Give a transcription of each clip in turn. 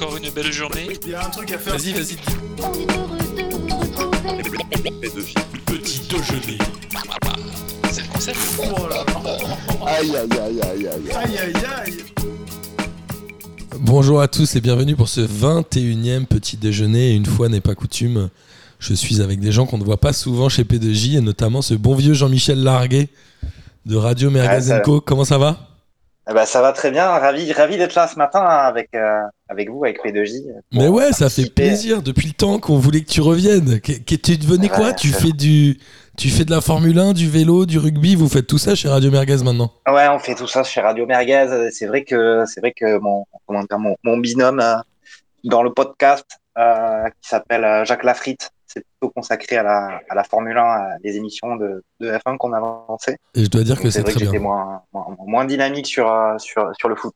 encore une belle journée. Il y a un truc à faire. Vas-y, vas-y. Petit déjeuner. C'est le concept. Aïe aïe aïe aïe aïe. Aïe aïe aïe. Bonjour à tous et bienvenue pour ce 21e petit déjeuner. Et une fois n'est pas coutume, je suis avec des gens qu'on ne voit pas souvent chez P2J et notamment ce bon vieux Jean-Michel Larguet de Radio Mergazenco. Comment ça va? Eh ben, ça va très bien, ravi, ravi d'être là ce matin avec, euh, avec vous, avec P2J. Mais ouais, ça fait plaisir depuis le temps qu'on voulait que tu reviennes. Que, que tu devenais quoi Ouais, Tu fais du tu fais de la Formule 1, du vélo, du rugby, vous faites tout ça chez Radio Merguez maintenant. Ouais, on fait tout ça chez Radio Merguez. C'est vrai que c'est vrai que mon comment dire, mon, mon binôme euh, dans le podcast euh, qui s'appelle Jacques Lafritte, consacré à la, à la Formule 1, à des émissions de, de F1 qu'on a lancées. Et je dois dire que c'est vrai très que j'étais bien. moins, moins, moins dynamique sur, euh, sur, sur le foot.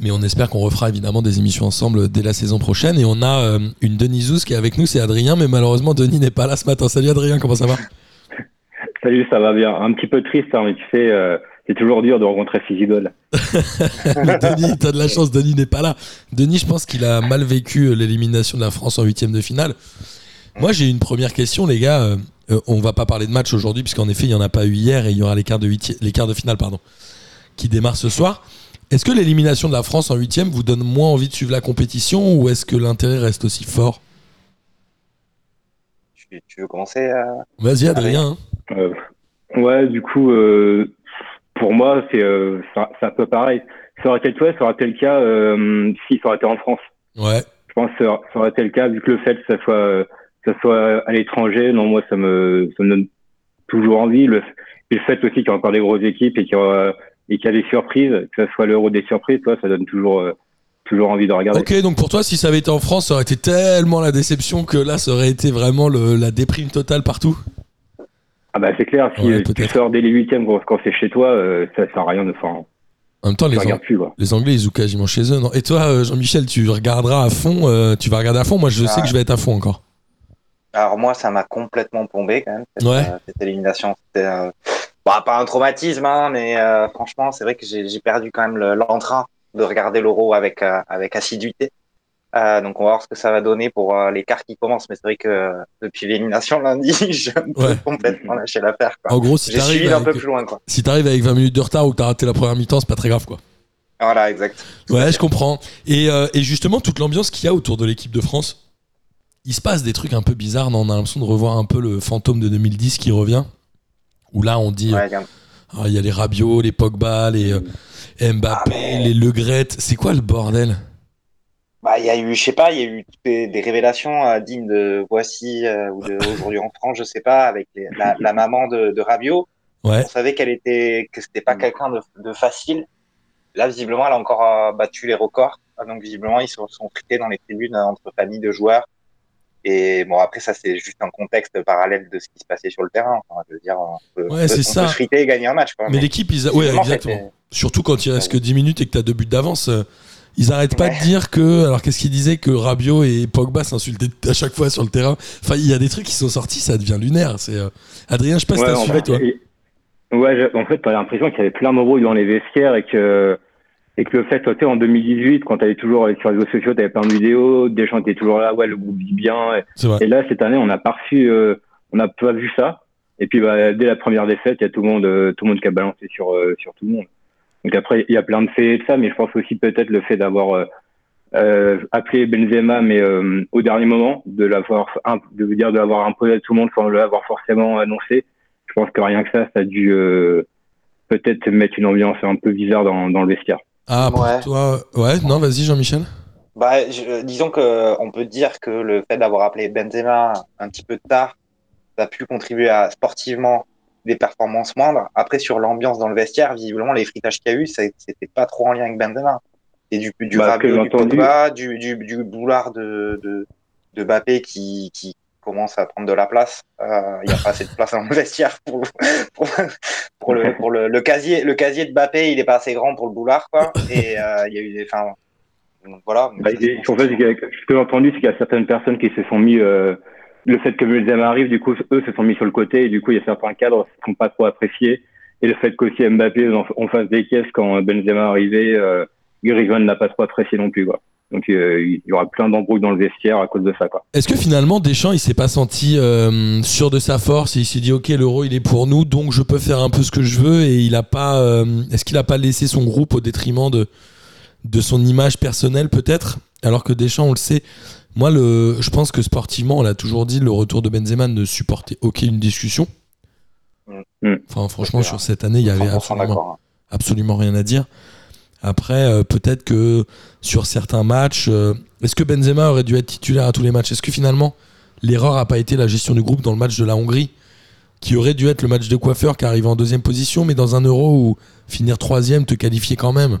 Mais on espère qu'on refera évidemment des émissions ensemble dès la saison prochaine. Et on a euh, une Denisous qui est avec nous, c'est Adrien. Mais malheureusement, Denis n'est pas là ce matin. Salut Adrien, comment ça va? Salut, ça va bien. Un petit peu triste, hein, mais tu sais, euh, c'est toujours dur de rencontrer ses idoles. Mais Denis, t'as de la chance, Denis n'est pas là. Denis, je pense qu'il a mal vécu l'élimination de la France en huitième de finale. Moi, j'ai une première question, les gars. Euh, euh, on va pas parler de match aujourd'hui, puisqu'en effet, il y en a pas eu hier et il y aura les quarts de, huiti- les quarts de finale pardon, qui démarrent ce soir. Est-ce que l'élimination de la France en huitième vous donne moins envie de suivre la compétition ou est-ce que l'intérêt reste aussi fort? Tu, tu veux commencer euh? Vas-y, Adrien. hein. Euh, ouais, du coup, euh, pour moi, c'est euh, un peu pareil. Ça aurait été, toi, ça aurait été le cas euh, si ça aurait été en France. Ouais. Je pense que ça ça aurait été le cas, vu que le fait que ça soit, euh, que ça soit à l'étranger, non, moi, ça me, ça me donne toujours envie. Le, et le fait aussi qu'il y a encore des grosses équipes et qu'il y, aura- et qu'il y a des surprises, que ça soit l'euro des surprises, toi, ça donne toujours, euh, toujours envie de regarder. Ok, donc pour toi, si ça avait été en France, ça aurait été tellement la déception que là, ça aurait été vraiment le- la déprime totale partout. Ah bah c'est clair, si Ouais, tu sors dès les huitièmes quand, c'est chez toi, euh, ça sert à rien de faire. En même temps, les, plus Anglais, ils jouent quasiment chez eux. Non? Et toi, euh, Jean-Michel, tu regarderas à fond euh, Tu vas regarder à fond? Moi, je sais Ah. que je vais être à fond encore. Alors moi, ça m'a complètement plombé quand même, cette, Ouais. euh, cette élimination. C'était euh, bah, pas un traumatisme, hein, mais euh, franchement, c'est vrai que j'ai perdu quand même le- l'entrain de regarder l'euro avec, avec assiduité. Donc on va voir ce que ça va donner pour les quarts qui commencent. Mais c'est vrai que depuis l'élimination lundi, j'ai Ouais. complètement lâché l'affaire. En gros, si t'arrives un peu avec, plus loin. Quoi. si t'arrives avec 20 minutes de retard ou que t'as raté la première mi-temps, c'est pas très grave, quoi. Voilà, exact. Ouais, je comprends. Et, et justement, toute l'ambiance qu'il y a autour de l'équipe de France, il se passe des trucs un peu bizarres. on a l'impression de revoir un peu le fantôme de 2010 qui revient. Où là, on dit, Ouais, regarde. ah, il y a les Rabiot, les Pogba, les euh, Mbappé, Ah, mais- les Le. C'est quoi le bordel? Bah, il y a eu, je sais pas, il y a eu des, des révélations euh, dignes de Voici euh, ou de Aujourd'hui en France, je sais pas, avec les- la, la maman de, de Rabiot. Ouais. On savait qu'elle était, que c'était pas quelqu'un de, de facile. Là, visiblement, elle a encore euh, battu les records. Ah, Donc, visiblement, ils se sont frités dans les tribunes euh, entre familles de joueurs. Et bon, après, ça, c'est juste un contexte parallèle de ce qui se passait sur le terrain. Enfin, je veux dire, on peut, Ouais, on peut- ça. peut se friter et gagner un match. Quoi. Mais l'équipe, ils a... ouais, exactement. Surtout quand il reste que 10 minutes et que tu as deux buts d'avance. euh, Ils arrêtent pas Ouais. de dire que. Alors, qu'est-ce qu'ils disaient Que Rabiot et Pogba s'insultaient à chaque fois sur le terrain. Enfin, il y a des trucs qui sont sortis, ça devient lunaire. C'est euh, Adrien, je sais pas si Ouais, t'as suivi, toi. ouais, en fait, t'as l'impression qu'il y avait plein d'embrouilles dans les vestiaires et que, et que le fait, tu sais, en 2018, quand t'allais toujours sur les réseaux sociaux, t'avais plein de vidéos, des gens étaient toujours là, ouais, le groupe vit bien. Et, et là, cette année, on n'a pas reçu, euh, on n'a pas vu ça. Et puis, bah, dès la première défaite, il y a tout le monde, euh, tout le monde qui a balancé sur, euh, sur tout le monde. Donc après, il y a plein de faits et de ça, mais je pense aussi peut-être le fait d'avoir euh, euh, appelé Benzema, mais euh, au dernier moment, de l'avoir, de vous dire de l'avoir imposé à tout le monde sans l'avoir forcément annoncé. Je pense que rien que ça, ça a dû euh, peut-être mettre une ambiance un peu bizarre dans, dans le vestiaire. Ah, pour Ouais. toi. Ouais, non, vas-y, Jean-Michel. Bah, je- disons que on peut dire que le fait d'avoir appelé Benzema un petit peu tard, ça a pu contribuer à sportivement des performances moindres. Après, sur l'ambiance dans le vestiaire, visiblement, les fritages qu'il y a eu, c'était pas trop en lien avec Benzema. Et du, du Bah, Rabiot, du entendu- Pogba, du, du, du boulard de, de, de Mbappé qui, qui commence à prendre de la place. Euh, Il n'y a pas assez de place dans le vestiaire pour, le, casier. Le casier de Mbappé, il est pas assez grand pour le boulard, quoi. Et euh, il y a eu des, enfin, voilà. Bah, est- en fait, ce que j'ai entendu, c'est qu'il y a certaines personnes qui se sont mis, euh, le fait que Benzema arrive, du coup, eux se sont mis sur le côté, et du coup, il y a certains cadres qui ne sont pas trop appréciés. Et le fait qu'aussi Mbappé, on, fasse des caisses quand Benzema arrivé, euh, Griezmann n'a pas trop apprécié non plus, quoi. Donc euh, il y aura plein d'embrouilles dans le vestiaire à cause de ça. Quoi. Est-ce que finalement Deschamps il s'est pas senti euh, sûr de sa force et il s'est dit ok l'euro il est pour nous donc je peux faire un peu ce que je veux et il a pas euh, est-ce qu'il a pas laissé son groupe au détriment de de son image personnelle peut-être? Alors que Deschamps on le sait moi le je pense que sportivement on l'a toujours dit le retour de Benzema ne supportait aucune discussion Mm. enfin franchement sur cette année il y avait 100% absolument d'accord. hein. absolument rien à dire. Après, euh, peut-être que sur certains matchs, euh, est-ce que Benzema aurait dû être titulaire à tous les matchs? Est-ce que finalement, l'erreur n'a pas été la gestion du groupe dans le match de la Hongrie, qui aurait dû être le match de coiffeur qui arrive en deuxième position, mais dans un euro où finir troisième, te qualifier quand même?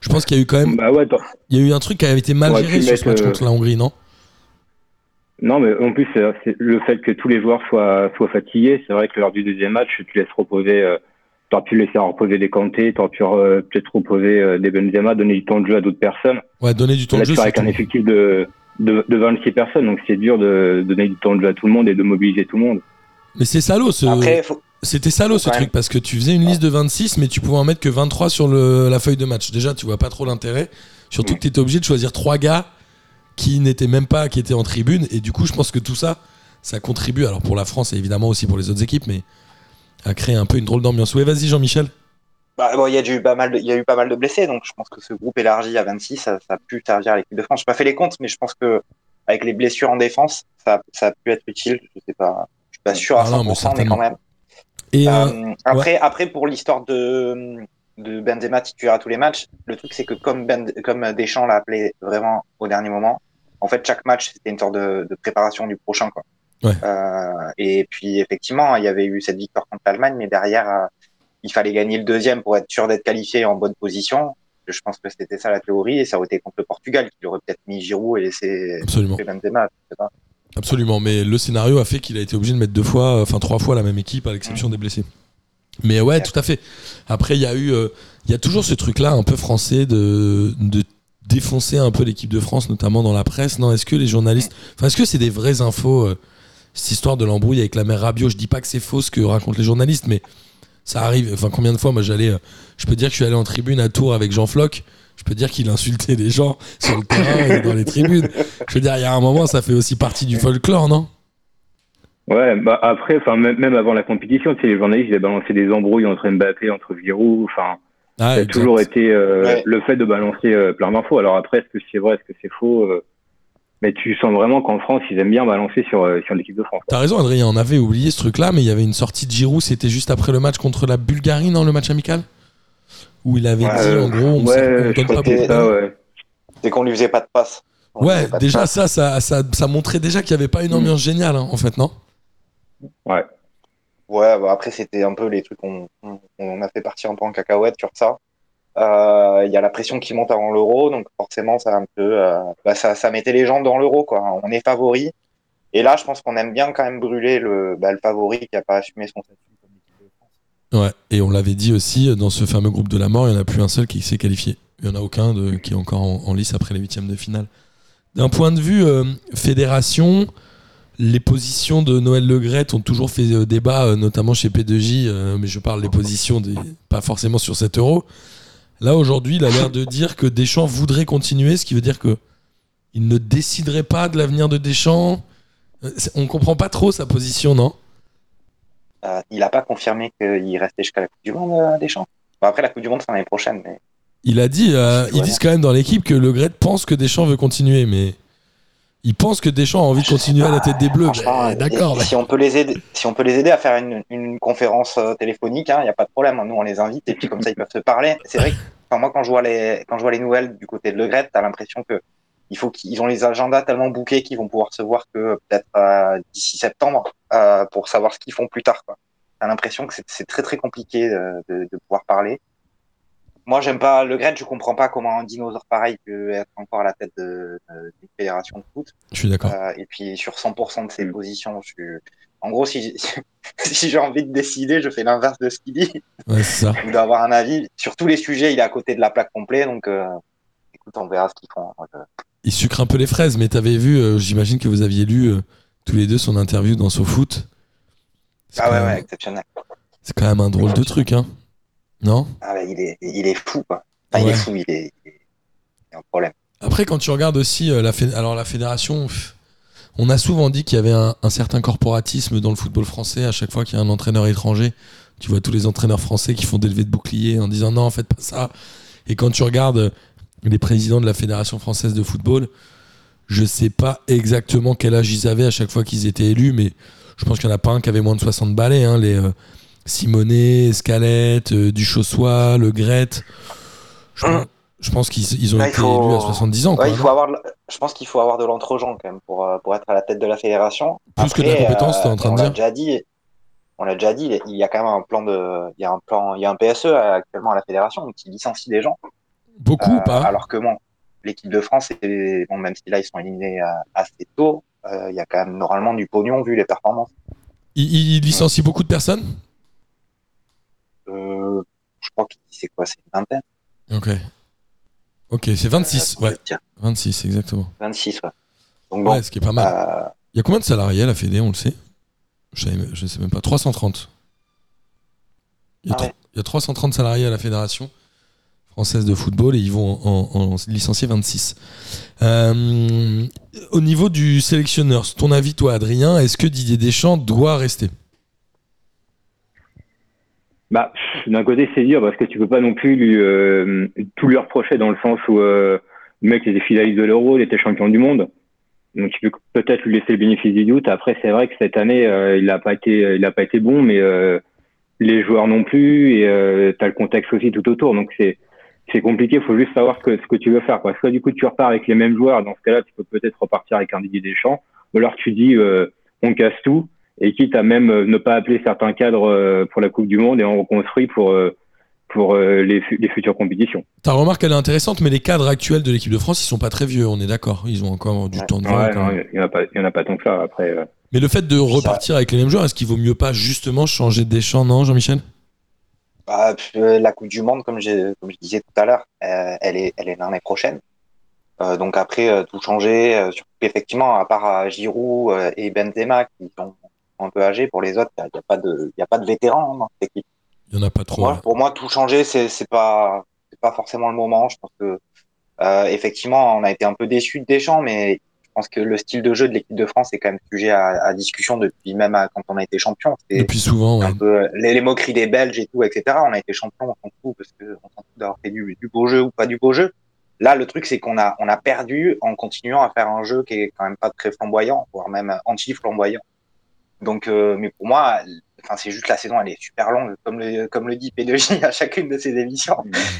Je pense qu'il y a eu quand même Bah ouais, il y a eu un truc qui avait été mal géré sur ce match euh, contre la Hongrie, non? Non, mais en plus, c'est c'est le fait que tous les joueurs soient, soient fatigués. C'est vrai que lors du deuxième match, tu laisses reposer. Euh, T'aurais pu laisser reposer des Kanté, t'aurais pu euh, peut-être reposer euh, des Benzema, donner du temps de jeu à d'autres personnes. Ouais, donner du temps Là, de tu jeu. avec un effectif de, de, de 26 personnes, donc c'est dur de donner du temps de jeu à tout le monde et de mobiliser tout le monde. Mais c'est salaud ce. Après, faut- C'était salaud ce truc parce que tu faisais une liste de 26 mais tu pouvais en mettre que 23 sur le, la feuille de match. Déjà, tu vois pas trop l'intérêt. Surtout que tu étais obligé de choisir trois gars qui n'étaient même pas qui étaient en tribune et du coup, je pense que tout ça ça contribue alors pour la France et évidemment aussi pour les autres équipes mais à créer un peu une drôle d'ambiance. Ouais, vas-y Jean-Michel. bah, bon, il y a eu pas mal, de, il y a eu pas mal de blessés, donc je pense que ce groupe élargi à 26, ça, ça a pu servir à l'équipe de France. J'ai pas fait les comptes, mais je pense que avec les blessures en défense, ça, ça a pu être utile. Je sais pas, je suis pas sûr à Ah non, 100%, mais quand même. Et euh, Euh, après, après, pour l'histoire de, de Benzema titulaire à tous les matchs, le truc c'est que comme, ben, comme Deschamps l'a appelé vraiment au dernier moment, en fait chaque match c'était une sorte de, de préparation du prochain quoi. Ouais. Euh, et puis effectivement il y avait eu cette victoire contre l'Allemagne, mais derrière euh, il fallait gagner le deuxième pour être sûr d'être qualifié en bonne position. Je pense que c'était ça la théorie et ça aurait été contre le Portugal qui aurait peut-être mis Giroud et laissé absolument. Benzema. Absolument, mais le scénario a fait qu'il a été obligé de mettre deux fois, enfin trois fois la même équipe à l'exception des blessés. Mais ouais, tout à fait. Après, il y a eu, euh, il y a toujours ce truc-là un peu français de, de défoncer un peu l'équipe de France, notamment dans la presse. Non, est-ce que les journalistes, enfin, est-ce que c'est des vraies infos euh, cette histoire de l'embrouille avec la mère Rabiot Je dis pas que c'est faux ce que racontent les journalistes, mais ça arrive. Enfin, combien de fois, moi, j'allais, euh, je peux dire que je suis allé en tribune à Tours avec Jean Floch. Je peux dire qu'il insultait les gens sur le terrain et dans les tribunes. Je veux dire, il y a un moment, ça fait aussi partie du folklore, non? Ouais, bah après, enfin même, avant la compétition, tu sais, les journalistes ils avaient balancé des embrouilles entre Mbappé, entre Giroud, enfin Ah, ça a toujours été euh, Ouais. le fait de balancer euh, plein d'infos. Alors après, est-ce que c'est vrai, est-ce que c'est faux euh, Mais tu sens vraiment qu'en France, ils aiment bien balancer sur euh, sur l'équipe de France. T'as raison, Adrien, on avait oublié ce truc-là, mais il y avait une sortie de Giroud, c'était juste après le match contre la Bulgarie, non, le match amical? Où il avait Ouais, dit, euh, en gros, on, ouais, on donne pas beaucoup. ça, ouais. C'est qu'on lui faisait pas de passe. On Ouais, déjà passe. ça, ça, ça, ça montrait déjà qu'il n'y avait pas une ambiance géniale, hein, en fait, non? Ouais, bah après, c'était un peu les trucs qu'on on, on a fait partir un peu en cacahuète sur ça. Euh, Il y a la pression qui monte avant l'euro, donc forcément, ça un peu, euh, bah, ça, mettait les gens dans l'euro, quoi. On est favori. Et là, je pense qu'on aime bien quand même brûler le, bah, favori qui a pas assumé son statut. Ouais, et on l'avait dit aussi, dans ce fameux groupe de la mort, il n'y en a plus un seul qui s'est qualifié. Il n'y en a aucun qui est encore en, lice après les huitièmes de finale. D'un point de vue euh, fédération, les positions de Noël Legrette ont toujours fait débat, notamment chez P2J, euh, mais je parle des positions, pas forcément sur 7 euros. Là, aujourd'hui, il a l'air de dire que Deschamps voudrait continuer, ce qui veut dire que il ne déciderait pas de l'avenir de Deschamps. Euh, On comprend pas trop sa position, non? Euh, il a pas confirmé qu'il restait jusqu'à la Coupe du Monde, euh, Deschamps? Bon, après, la Coupe du Monde, c'est l'année prochaine, mais Il a dit, euh, ils disent quand même dans l'équipe que Le Gret pense que Deschamps veut continuer, mais il pense que Deschamps a envie de continuer à la tête des Bleus. Ben, D'accord. Si on peut les aider, si on peut les aider à faire une, une conférence euh, téléphonique, il n'y a pas de problème. Nous, on les invite et puis comme ça, ils peuvent se parler. C'est vrai que enfin, moi, quand je vois les, quand je vois les nouvelles du côté de Le Gret, t'as l'impression que il faut qu'ils ont les agendas tellement bouqués qu'ils vont pouvoir se voir que peut-être euh, d'ici septembre euh, pour savoir ce qu'ils font plus tard. Quoi. T'as l'impression que c'est- c'est très très compliqué de, de, de pouvoir parler. Moi, j'aime pas Le Gret. Je comprends pas comment un dinosaure pareil peut être encore à la tête de, de- d'une fédération de foot. Je suis d'accord. Euh, et puis sur 100% de ses Mm. positions, je suis... en gros, si, si j'ai envie de décider, je fais l'inverse de ce qu'il dit, Ouais, c'est ça. ou d'avoir un avis. Sur tous les sujets, il est à côté de la plaque complète, donc euh, écoute, on verra ce qu'ils font. Je- Il sucre un peu les fraises, mais t'avais vu, euh, j'imagine que vous aviez lu euh, tous les deux son interview dans SoFoot. Ah ouais, même- ouais, exceptionnel. C'est quand même un drôle de truc, hein Non Ah ouais, il, est, il est fou, quoi. Enfin, il est fou, il est... Il y a un problème. Après, quand tu regardes aussi euh, la, alors la fédération, on a souvent dit qu'il y avait un, un certain corporatisme dans le football français. À chaque fois qu'il y a un entraîneur étranger, tu vois tous les entraîneurs français qui font des levées de boucliers en disant non, faites pas ça. Et quand tu regardes euh, les présidents de la fédération française de football, je sais pas exactement quel âge ils avaient à chaque fois qu'ils étaient élus, mais je pense qu'il n'y en a pas un qui avait moins de 60 balais. hein, les euh, Simonet, Scalette, euh, Duchossois, Le Gret. Je, pense- je pense qu'ils ils ont été faut- élus à 70 ans. Ouais, il faut avoir, je pense qu'il faut avoir de l'entre-gens quand même pour, euh, pour être à la tête de la fédération. Plus que de la compétence, euh, t'es en train de on dire l'a déjà dit. On l'a déjà dit, il y a quand même un plan de, il y a un plan, il y a un PSE actuellement à la fédération qui licencie des gens. Beaucoup ou Euh, pas Alors que bon, l'équipe de France, est- bon, même si là ils sont éliminés euh, assez tôt, euh, il y a quand même normalement du pognon vu les performances. ils, licencient beaucoup de personnes Euh, je crois que c'est quoi, c'est une vingtaine. Ok. Ok, c'est 26. Ouais, Tiens, 26, exactement. 26, ouais. Donc bon, Ouais, ce qui est pas mal. euh, Il y a combien de salariés à la Fédé, on le sait? Je, je sais même pas. 330. Il y, a Ah ouais. tro- il y a 330 salariés à la Fédération française de football et ils vont en, en- en licencier 26. Euh, au niveau du sélectionneur, ton avis, toi, Adrien, est-ce que Didier Deschamps doit rester? Bah, d'un côté, c'est dur parce que tu peux pas non plus lui, euh, tout lui reprocher dans le sens où euh, le mec était finaliste de l'Euro, il était champion du monde. Donc tu peux peut-être lui laisser le bénéfice du doute. Après, c'est vrai que cette année, euh, il a pas été, il a pas été bon, mais euh, les joueurs non plus et euh, t'as le contexte aussi tout autour. Donc c'est c'est compliqué. Il faut juste savoir ce que, ce que tu veux faire. Quoi. Soit du coup tu repars avec les mêmes joueurs. Dans ce cas-là, tu peux peut-être repartir avec un Didier Deschamps. Ou alors tu dis euh, on casse tout et quitte à même euh, ne pas appeler certains cadres euh, pour la Coupe du Monde et on reconstruit pour euh, pour les, les futures compétitions. Ta remarque, elle est intéressante, mais les cadres actuels de l'équipe de France, ils sont pas très vieux, on est d'accord. Ils ont encore du Ouais. temps. Ouais, non, même. il y en a pas, il y en a pas tant que ça. Après, Mais le fait de repartir avec les mêmes joueurs, est-ce qu'il vaut mieux pas justement changer de Deschamps, non, Jean-Michel? Bah, la Coupe du Monde, comme, je disais tout à l'heure, euh, elle est, elle est l'année prochaine. Euh, donc après, euh, tout changer. euh, surtout qu'effectivement, à part Giroud et Benzema qui sont un peu âgés, pour les autres, il n'y a, pas de, y a pas de vétérans hein, dans cette équipe. Il y en a pas Pour trop. moi, ouais. pour moi, tout changer, c'est, c'est pas, pas forcément le moment. Je pense que, euh, effectivement, on a été un peu déçus de Deschamps, mais je pense que le style de jeu de l'équipe de France est quand même sujet à, à discussion depuis même à- quand on a été champion. Depuis souvent, ouais. un peu les, les moqueries des Belges et tout, etc. On a été champion, on s'en fout parce que on s'en fout d'avoir fait du, du beau jeu ou pas du beau jeu. Là, le truc, c'est qu'on a, on a perdu en continuant à faire un jeu qui est quand même pas très flamboyant, voire même anti-flamboyant. Donc, euh, mais pour moi, enfin, c'est juste la saison, elle est super longue, comme le, comme le dit P2J à chacune de ses émissions.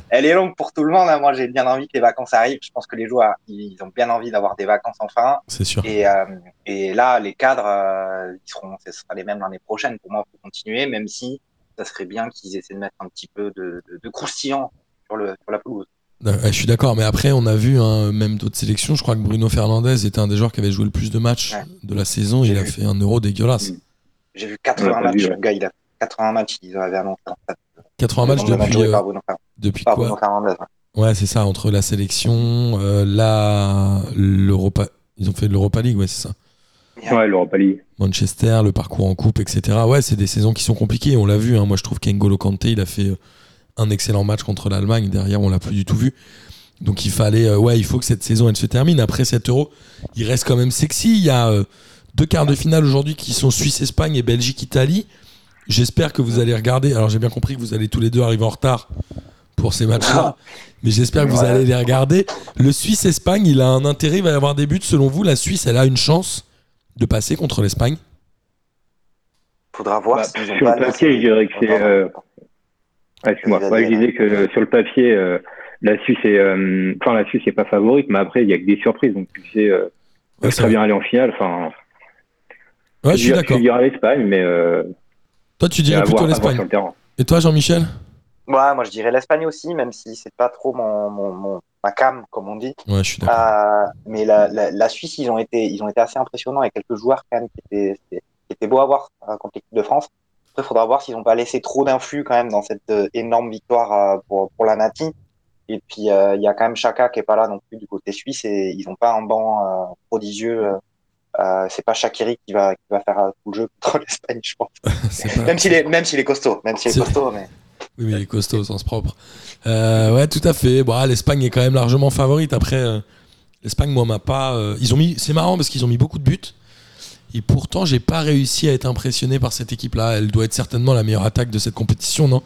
Elle est longue pour tout le monde. hein. Moi, j'ai bien envie que les vacances arrivent. Je pense que les joueurs, ils ont bien envie d'avoir des vacances enfin. C'est sûr. Et, euh, et là, les cadres, euh, ils seront, ce sera les mêmes l'année prochaine. Pour moi, il faut continuer, même si ça serait bien qu'ils essaient de mettre un petit peu de, de, de croustillant sur, le, sur la pelouse. Euh, Je suis d'accord, mais après, on a vu hein, même d'autres sélections. Je crois que Bruno Fernandez était un des joueurs qui avait joué le plus de matchs Ouais. de la saison. Il a fait un euro dégueulasse. Mm. J'ai vu On l'a 80 pas matchs. vu, ouais. Le gars, il a 80 matchs, ils en avaient annoncé. en fait. 80 Le matchs depuis, euh, par Bruno, Fer- depuis par quoi Bruno Fernandez. ouais. Ouais, c'est ça, entre la sélection, euh, la l'Europa. Ils ont fait l'Europa League, ouais, c'est ça. ouais, l'Europa League. Manchester, le parcours en coupe, etc. Ouais, c'est des saisons qui sont compliquées. On l'a vu. hein. Moi, je trouve qu'Engolo Kanté, il a fait euh, un excellent match contre l'Allemagne. Derrière, on l'a plus du tout vu. Donc, il fallait, euh, ouais, il faut que cette saison elle se termine. Après cet Euro, il reste quand même sexy. Il y a euh, deux quarts de finale aujourd'hui qui sont Suisse-Espagne et Belgique-Italie. J'espère que vous allez regarder. Alors, j'ai bien compris que vous allez tous les deux arriver en retard pour ces matchs-là. Mais j'espère que vous allez les regarder. Le Suisse-Espagne, il a un intérêt. Il va y avoir des buts. Selon vous, la Suisse, elle a une chance de passer contre l'Espagne Faudra voir Bah, sur le papier, je dirais que c'est, euh. Ouais, excuse-moi. Vas-y, Ouais, je disais que euh, sur le papier, euh, la Suisse est, euh, enfin la Suisse est pas favorite, mais après il y a que des surprises, donc tu sais, euh, Ouais, c'est très bien aller en finale. Enfin, Ouais, je suis d'accord. dirais l'Espagne, mais euh, Toi, tu dirais plutôt l'Espagne. Et toi, Jean-Michel? Ouais, moi je dirais l'Espagne aussi, même si c'est pas trop mon, mon, mon ma cam, comme on dit. Ouais, je suis d'accord. Euh, mais la, la, la Suisse, ils ont été, ils ont été assez impressionnants avec quelques joueurs quand même qui étaient, qui étaient beaux à voir euh, contre l'équipe de France. Après, il faudra voir s'ils n'ont pas laissé trop d'influx quand même dans cette euh, énorme victoire euh, pour, pour la Nati. Et puis euh, il y a quand même Chaka qui est pas là non plus du côté suisse et ils n'ont pas un banc euh, prodigieux. Euh, c'est pas Shakiri qui va qui va faire tout le jeu contre l'Espagne, je pense. Pas- Même s'il est même s'il est costaud, même s'il est costaud, mais Oui, mais il est costaud au sens propre. Ouais, tout à fait. Bon, ah, l'Espagne est quand même largement favorite. Après, L'Espagne, moi, m'a pas. ils ont mis. C'est marrant parce qu'ils ont mis beaucoup de buts. Et pourtant, j'ai pas réussi à être impressionné par cette équipe-là. Elle doit être certainement la meilleure attaque de cette compétition, non?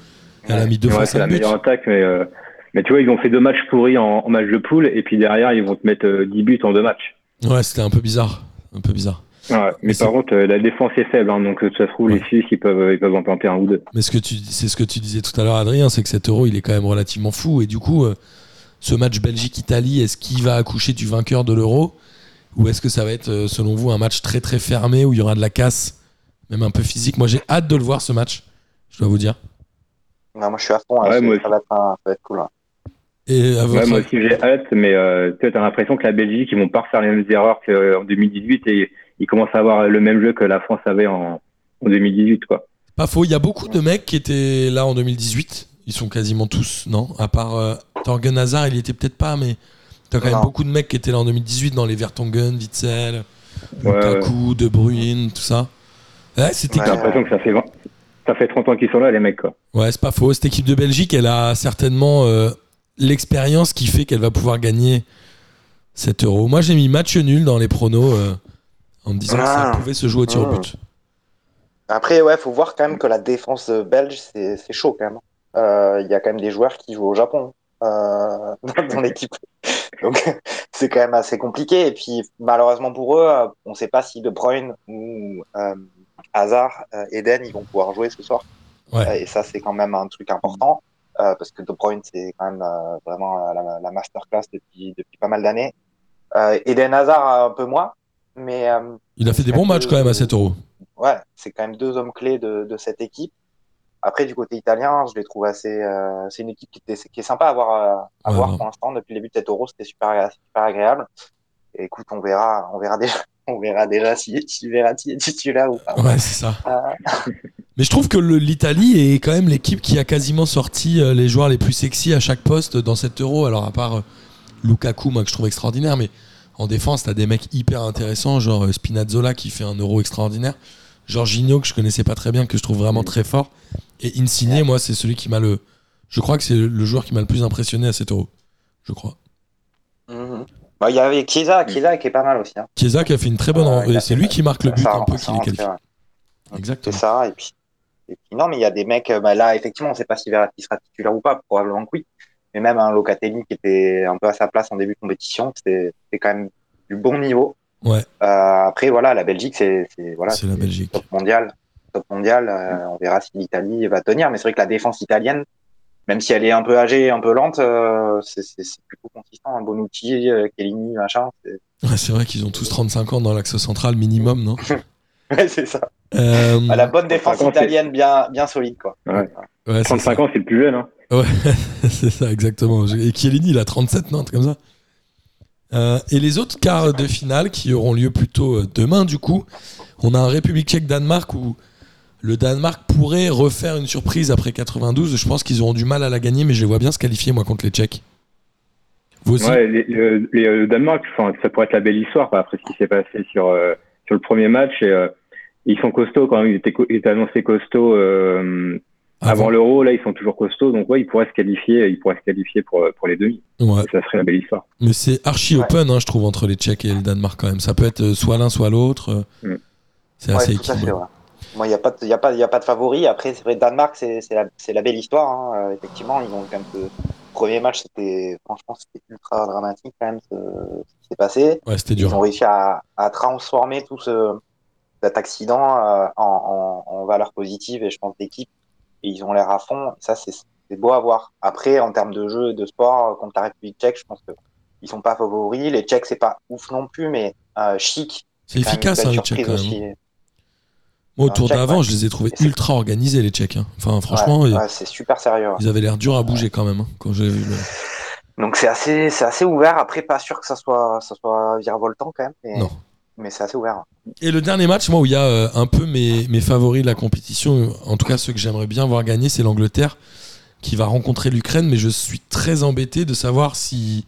Elle a mis deux fois c'est la 5 buts. meilleure attaque, mais, euh, mais tu vois, ils ont fait deux matchs pourris en, en match de poule, et puis derrière, ils vont te mettre euh, 10 buts en deux matchs. Ouais, c'était un peu bizarre. Un peu bizarre. Ouais, Mais par contre, euh, la défense est faible, hein, donc euh, ça se trouve, Ouais. les Suisses, ils peuvent, ils peuvent en planter un ou deux. Mais ce que tu, c'est ce que tu disais tout à l'heure, Adrien, c'est que cet euro, il est quand même relativement fou. Et du coup, euh, ce match Belgique-Italie, est-ce qu'il va accoucher du vainqueur de l'euro? Ou est-ce que ça va être, euh, selon vous, un match très très fermé où il y aura de la casse, même un peu physique? Moi, j'ai hâte de le voir ce match, je dois vous dire. Non, moi, je suis à fond. hein, Ouais, moi ça, va être un- ça va être cool. hein. Et à Ouais, votre moi aussi, j'ai hâte, mais euh, tu as l'impression que la Belgique, ils vont pas refaire les mêmes erreurs qu'en 2018, et ils commencent à avoir le même jeu que la France avait en, en 2018, quoi. Pas faux, il y a beaucoup de mecs qui étaient là en 2018. Ils sont quasiment tous, non? À part euh, Torgen Hazard, il y était peut-être pas, mais t'as quand même Non. beaucoup de mecs qui étaient là en 2018 dans les Vertonghen, Witzel, Ouais, Lukaku, De Bruyne, tout ça. Ouais, c'était Ouais. J'ai l'impression que ça fait, 20 ça fait 30 ans qu'ils sont là, les mecs, quoi. Ouais, c'est pas faux. Cette équipe de Belgique, elle a certainement euh, l'expérience qui fait qu'elle va pouvoir gagner cet euro. Moi, j'ai mis match nul dans les pronos euh, en me disant que ça Ah. pouvait se jouer au tir au Ah. but. Après, ouais, faut voir quand même que la défense belge, c'est chaud quand même. Euh, Il y a quand même des joueurs qui jouent au Japon euh, dans, l'équipe. Donc, c'est quand même assez compliqué. Et puis, malheureusement pour eux, euh, on ne sait pas si De Bruyne ou euh, Hazard, Eden, ils vont pouvoir jouer ce soir. Ouais. Et ça, c'est quand même un truc important. euh, parce que De Bruyne, c'est quand même vraiment la, la masterclass depuis, depuis pas mal d'années. Eden Hazard, un peu moins. Mais Il a fait des bons matchs quand même à cet euro. ouais, c'est quand même deux hommes clés de, de cette équipe. Après, du côté italien, je les trouve assez. euh, c'est une équipe qui, était, qui est sympa à voir, euh, à Ouais, voir ouais. pour l'instant. Depuis le début de cet euro, c'était super, super agréable. Et écoute, on verra, on verra déjà, on verra déjà si, si Verratti est titulaire ou pas. Ouais, c'est ça. Euh, Mais je trouve que l'Italie est quand même l'équipe qui a quasiment sorti les joueurs les plus sexy à chaque poste dans cet euro. Alors, à part Lukaku, moi, que je trouve extraordinaire, mais en défense, t'as des mecs hyper intéressants, genre Spinazzola qui fait un euro extraordinaire. Jorginho, que je connaissais pas très bien, que je trouve vraiment très fort. Et Insigne, moi, c'est celui qui m'a le. Je crois que c'est le joueur qui m'a le plus impressionné à cet euro. Je crois. mhm. Bah, Il y avait Chiesa, Chiesa qui est pas mal aussi. Hein. Chiesa qui a fait une très bonne. Ouais, et c'est lui qui marque le but un peu ça qui les rentre, qualifie. ouais. C'est Exactement. ça. Et puis, et puis, non, mais il y a des mecs, euh, bah, là, effectivement, on sait pas si Verratti sera titulaire ou pas, probablement que oui. Mais même un Locatelli qui était un peu à sa place en début de compétition, c'était quand même du bon niveau. Ouais. Euh, après, voilà, la Belgique, c'est c'est- voilà, C'est la Belgique. top mondial. Top mondial, euh, on verra si l'Italie va tenir. Mais c'est vrai que la défense italienne, même si elle est un peu âgée, un peu lente, euh, c'est plutôt consistant. Un bon outil, euh, Kellini, machin. c'est- Ouais, vrai qu'ils ont tous 35 ans dans l'axe central minimum, non? Ouais, c'est ça. Euh, Bah, la bonne défense 35 ans, c'est- italienne bien, bien solide, quoi. Ouais. ouais, c'est 35 ans, c'est le plus jeune, hein. Ouais, c'est ça, exactement. Et Chiellini, il a 37, non, un truc comme ça. Euh, et les autres quarts de finale qui auront lieu plutôt demain, du coup, on a un République tchèque-Danemark où le Danemark pourrait refaire une surprise après 92. Je pense qu'ils auront du mal à la gagner, mais je les vois bien se qualifier, moi, contre les Tchèques. Vous aussi Ouais, les- le, les- le Danemark, enfin, ça pourrait être la belle histoire quoi, après ce qui s'est passé sur, euh, sur le premier match. Et, euh, ils sont costauds quand même, ils étaient, co- ils étaient annoncés costauds euh, avant, l'Euro. Là, ils sont toujours costauds, donc ouais, ils pourraient se qualifier, ils pourraient se qualifier pour, pour les demi. Ouais. Ça serait la belle histoire. Mais c'est archi Ouais. open, hein, je trouve, entre les Tchèques et le Danemark quand même. Ça peut être euh, soit l'un, soit l'autre. euh, Mm. C'est Ouais, assez tout à fait, équilibré. Moi, il n'y a, pas de- y a, pas- y a pas de favori. Après, c'est vrai, Danemark, c'est la, belle histoire. hein. Euh, effectivement, ils ont quand même premier match, c'était franchement, c'était ultra dramatique quand même ce, qui s'est passé. Ouais, c'était Ils ont dur. réussi à, à transformer tout ce, cet accident euh, en, en, en valeur positive et je pense d'équipe. Et ils ont l'air à fond. Ça, c'est beau à voir. Après, en termes de jeu et de sport, euh, contre la République tchèque, je pense que ils sont pas favoris. Les Tchèques, c'est pas ouf non plus, mais euh, chic. C'est efficace, hein, les Tchèques, aussi. Moi, au tour d'avant, ouais. je les ai trouvés ultra organisés, les Tchèques. hein. Enfin, franchement, Ouais, ils- ouais, c'est super sérieux. ouais. ils avaient l'air durs à bouger quand même, hein, quand j'ai vu le... Donc c'est assez, c'est assez ouvert. Après, pas sûr que ça soit, ça soit virevoltant quand même. Mais, Non. mais c'est assez ouvert. Et le dernier match, moi, où il y a euh, un peu mes, mes favoris de la compétition, en tout cas ceux que j'aimerais bien voir gagner, c'est l'Angleterre qui va rencontrer l'Ukraine, mais je suis très embêté de savoir si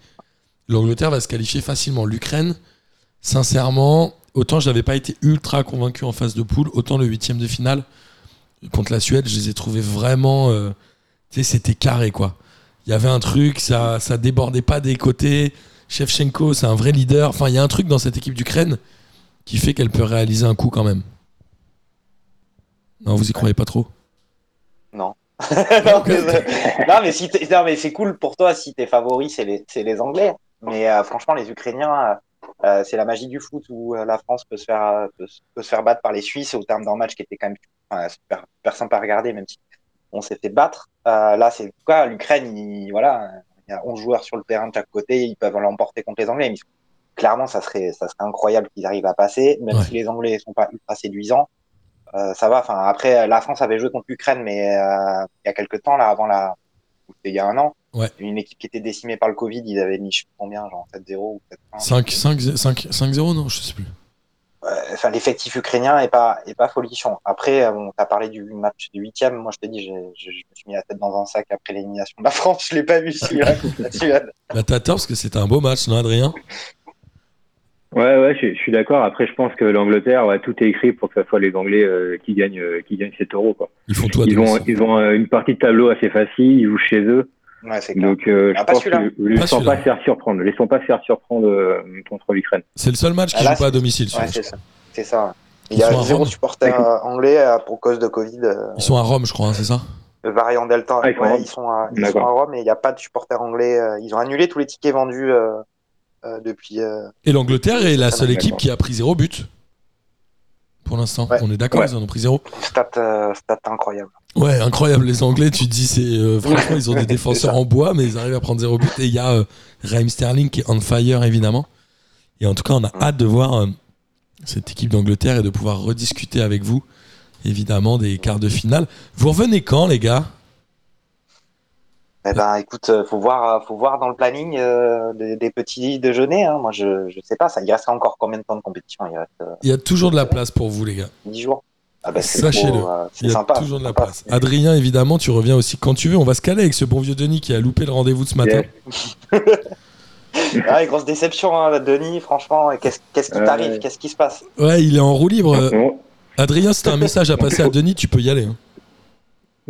l'Angleterre va se qualifier facilement. L'Ukraine, sincèrement, autant j'avais pas été ultra convaincu en phase de poule, autant le huitième de finale contre la Suède, je les ai trouvés vraiment, euh, tu sais, c'était carré quoi. Il y avait un truc, ça, ça débordait pas des côtés. Shevchenko, c'est un vrai leader. Enfin, il y a un truc dans cette équipe d'Ukraine qui fait qu'elle peut réaliser un coup quand même. Non, vous y croyez pas trop? Non, mais, non, mais, si t'es- non, mais c'est cool pour toi si tes favoris, c'est les, c'est les Anglais. Mais euh, franchement, les Ukrainiens, euh, c'est la magie du foot où euh, la France peut se, faire, euh, peut, se- peut se faire battre par les Suisses au terme d'un match qui était quand même enfin, super, super sympa à regarder, même si on s'est fait battre. Euh, là, c'est quoi L'Ukraine, il, voilà, il y a 11 joueurs sur le terrain de chaque côté, ils peuvent l'emporter contre les Anglais. Mais clairement, ça serait, ça serait incroyable qu'ils arrivent à passer, même Ouais. si les Anglais sont pas ultra séduisants. Euh, ça va. Enfin, après, la France avait joué contre l'Ukraine, mais euh, il y a quelques temps, là, avant la, il y a un an, Ouais. une équipe qui était décimée par le Covid, ils avaient mis je sais combien, genre 7-0 ou 7-1. 5 5 5 5-0 non, je sais plus. Ouais, Enfin, l'effectif ukrainien est pas est pas folichon. Après, euh, bon, t'as parlé du match du huitième. Moi, je te dis, je, je me suis mis la tête dans un sac après l'élimination de la France. Je l'ai pas vu celui-là. Bah t'as tort parce que c'était un beau match, non Adrien? Ouais, ouais, je, je suis d'accord. Après, je pense que l'Angleterre, ouais, tout est écrit pour que ce soit les Anglais euh, qui gagnent, euh, qui gagnent 7 euros. Quoi. Ils font tout à Ils ont, ils ont euh, une partie de tableau assez facile, ils jouent chez eux. Ouais, c'est clair. Donc, euh, Ah, je pas pense que laissons pas se faire surprendre. Laissons pas se faire surprendre euh, contre l'Ukraine. C'est le seul match qui Ah, là, joue pas à domicile. Ouais, celui-là. c'est ça. C'est ça. Il y a zéro supporter euh, anglais euh, pour cause de Covid. euh, Ils sont à Rome, je crois, hein, c'est ça le variant Delta. Ah, ils sont à ouais, Rome. ils sont à, ils sont D'accord. à Rome et il n'y a pas de supporter anglais. euh, Ils ont annulé tous les tickets vendus euh, euh, depuis. euh, Et l'Angleterre est la Ah, seule équipe qui a pris zéro but. Pour l'instant, Ouais. on est d'accord, Ouais. ils en ont pris zéro. stat, euh, stat incroyable. Ouais, incroyable. Les Anglais, tu te dis, c'est euh, franchement, ils ont des défenseurs en bois, mais ils arrivent à prendre zéro but. Et il y a euh, Raheem Sterling qui est on fire, évidemment. Et en tout cas, on a hâte de voir euh, cette équipe d'Angleterre et de pouvoir rediscuter avec vous, évidemment, des quarts de finale. Vous revenez quand, les gars? Eh ben, écoute, euh, faut voir, euh, faut voir dans le planning euh, des, des petits déjeuners. Hein. Moi, je, je sais pas, ça il reste encore combien de temps de compétition? Il reste euh, Il y a toujours de la place pour vous, les gars. 10 jours. Ah ben, c'est Sachez-le. euh, c'est Il y a sympa. toujours de la sympa. place. Adrien, évidemment, tu reviens aussi quand tu veux. On va se caler avec ce bon vieux Denis qui a loupé le rendez-vous de ce matin. Ah, grosse déception, hein, Denis. Franchement, qu'est-ce qu'est-ce qui t'arrive? Qu'est-ce qui se passe? Ouais, il est en roue libre. Adrien, si t'as un message à passer à Denis, tu peux y aller. hein.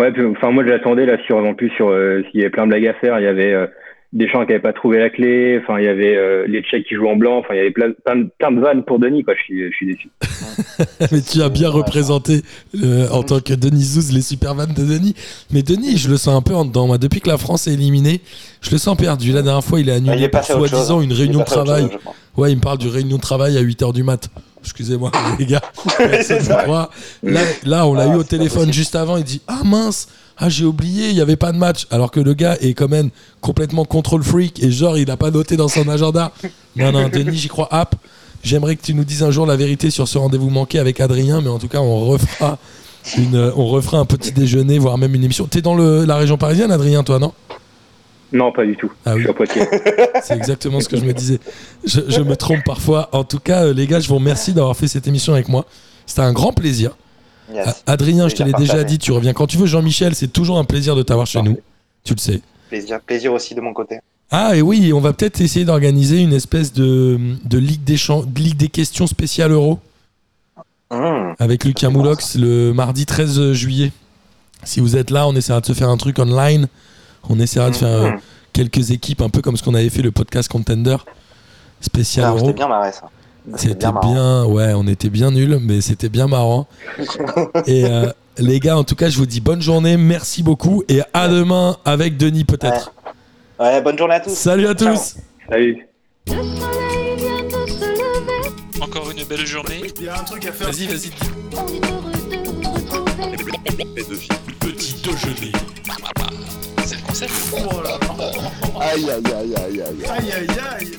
Ouais, puis, enfin moi j'attendais là sur en plus sur euh, s'il y avait plein de blagues à faire, il y avait euh, des gens qui n'avaient pas trouvé la clé, enfin il y avait euh, les Tchèques qui jouent en blanc, enfin il y avait plein, plein, de- plein de vannes pour Denis quoi, je suis, je suis déçu. Mais tu as bien représenté euh, en tant que Denis Zouz les super vannes de Denis. Mais Denis, je le sens un peu en dedans. Moi, depuis que la France est éliminée, je le sens perdu. La dernière fois, il a annulé soi-disant une réunion de travail. chose. Ouais, il me parle d'une réunion de travail à 8h du mat. Excusez-moi, les gars. Là, là, on l'a Ah, eu au téléphone possible. juste avant. Il dit Ah mince, ah j'ai oublié, il n'y avait pas de match. Alors que le gars est quand même complètement control freak et genre, il n'a pas noté dans son agenda. Non, non, Denis, j'y crois. App, j'aimerais que tu nous dises un jour la vérité sur ce rendez-vous manqué avec Adrien, mais en tout cas, on refera, une, euh, on refera un petit déjeuner, voire même une émission. T'es dans le, la région parisienne, Adrien, toi, non? Non, pas du tout. Ah Je oui. suis à Poitiers. C'est exactement ce que je me disais. Je, je me trompe parfois. En tout cas, euh, les gars, je vous remercie d'avoir fait cette émission avec moi. C'était un grand plaisir. Yes. Ah, Adrien, je te l'ai déjà dit, tu reviens quand tu veux. Jean-Michel, c'est toujours un plaisir de t'avoir chez nous. Tu le sais. Plaisir, plaisir aussi de mon côté. Ah, et oui, on va peut-être essayer d'organiser une espèce de, de ligue, des de ligue des questions spéciale euro Mmh. avec Lucas Moulox le mardi 13 juillet. Si vous êtes là, on essaiera de se faire un truc online. On essaiera de faire euh, Mmh. quelques équipes, un peu comme ce qu'on avait fait le podcast Contender spécial Ah, euro. Bien marré ça. C'était marrant. bien, ouais, on était bien nuls, mais c'était bien marrant. et euh, les gars, en tout cas, je vous dis bonne journée, merci beaucoup, et à demain avec Denis peut-être. Ouais, bonne journée à tous. Salut à Ciao. tous Salut. Encore une belle journée. Il y a un truc à faire. Vas-y, vas-y. on est heureux de vous retrouver. Pédophile. Petit déjeuner. C'est le concept. Oh là là. Aïe aïe aïe aïe aïe. Aïe aïe aïe.